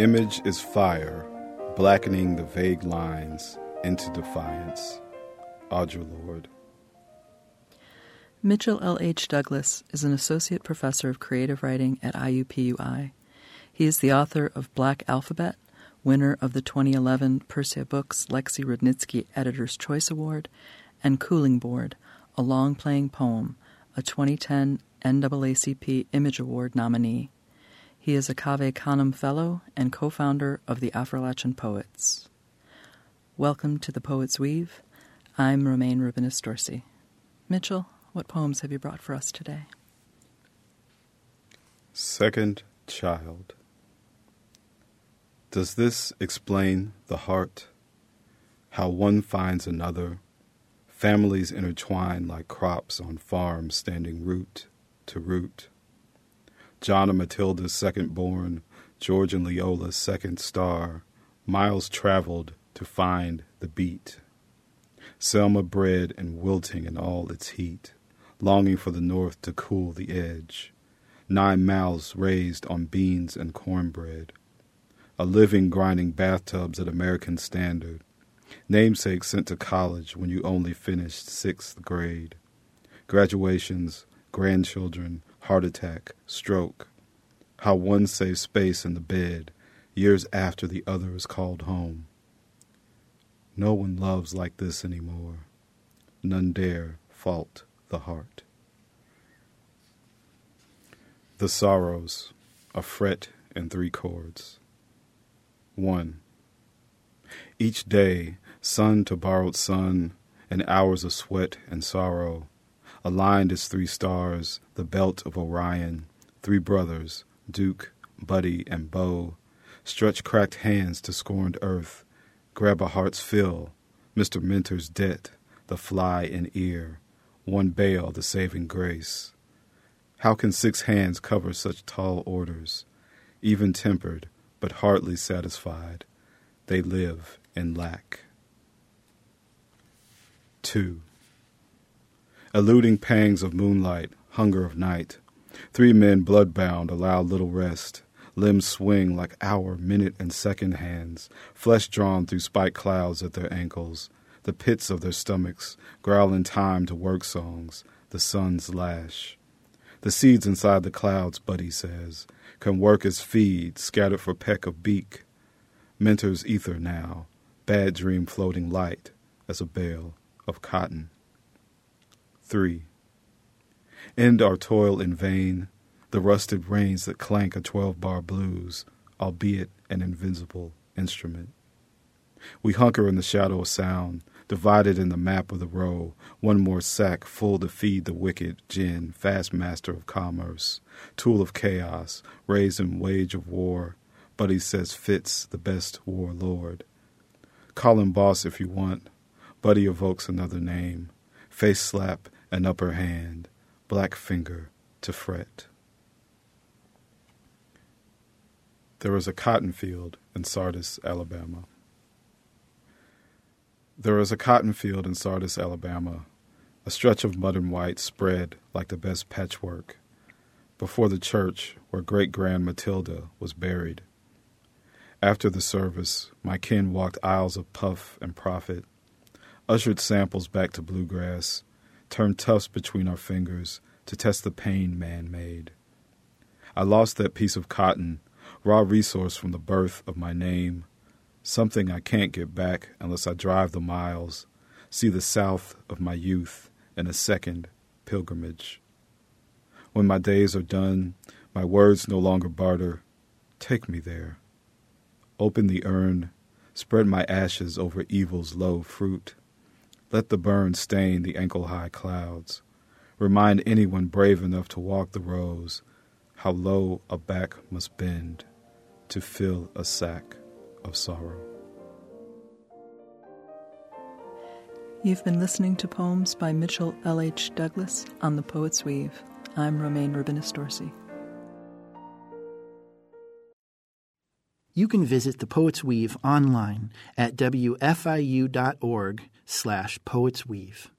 image is fire, blackening the vague lines into defiance. Audre Lorde. Mitchell L. H. Douglas is an associate professor of creative writing at IUPUI. He is the author of Black Alphabet, winner of the 2011 Persea Books Lexi Rudnitsky Editor's Choice Award, and Cooling Board, a long playing poem, a 2010 NAACP Image Award nominee. He is a Cave Canem Fellow and co founder of the Affrilachian Poets. Welcome to the Poet's Weave. I'm Romayne Rubinas Dorsey. Mitchell, what poems have you brought for us today? Second Child. Does this explain the heart? How one finds another, families intertwine like crops on farms standing root to root. John and Matilda's second born, George and Leola's second star, miles traveled to find the beat. Selma bred and wilting in all its heat longing for the north to cool the edge. Nine mouths raised on beans and cornbread. A living grinding bathtubs at American Standard. Namesakes sent to college when you only finished sixth grade. Graduations, grandchildren, heart attack, stroke. How one saves space in the bed years after the other is called home. No one loves like this anymore. None dare fault the heart. The Sorrows, a fret in three chords. 1. Each day, sun to borrowed sun, and hours of sweat and sorrow, aligned as three stars, the belt of Orion, three brothers, Duke, Buddy, and Bo, stretch cracked hands to scorned earth, grab a heart's fill, Mr. Mentor's debt, the fly in ear, one bail the saving grace. How can six hands cover such tall orders? Even tempered, but hardly satisfied, they live in lack. 2. Eluding pangs of moonlight, hunger of night, three men blood-bound allow little rest. Limbs swing like hour, minute, and second hands, flesh drawn through spiked clouds at their ankles, the pits of their stomachs growl in time to work songs, the sun's lash. The seeds inside the clouds, Buddy says, can work as feed scattered for peck of beak. Mentor's ether now, bad dream floating light as a bale of cotton. 3. End our toil in vain, the rusted reins that clank a twelve bar blues, albeit an invincible instrument. We hunker in the shadow of sound, divided in the map of the row, one more sack full to feed the wicked gin, fast master of commerce, tool of chaos, raised in wage of war, but he says fits the best warlord. Call him boss if you want. Buddy evokes another name. Face slap and upper hand, black finger to fret. There was a cotton field in Sardis, Alabama. There is a cotton field in Sardis, Alabama, a stretch of mud and white spread like the best patchwork, before the church where great grand Matilda was buried. After the service, my kin walked aisles of puff and profit, ushered samples back to bluegrass, turned tufts between our fingers to test the pain man made. I lost that piece of cotton, raw resource from the birth of my name, something I can't get back unless I drive the miles, see the south of my youth in a second pilgrimage. When my days are done, my words no longer barter. Take me there. Open the urn, spread my ashes over evil's low fruit. Let the burn stain the ankle high clouds. Remind anyone brave enough to walk the rows how low a back must bend to fill a sack of sorrow. You've been listening to poems by Mitchell L.H. Douglas on The Poet's Weave. I'm Romayne Rubinas Dorsey. You can visit The Poet's Weave online at wfiu.org slash poetsweave.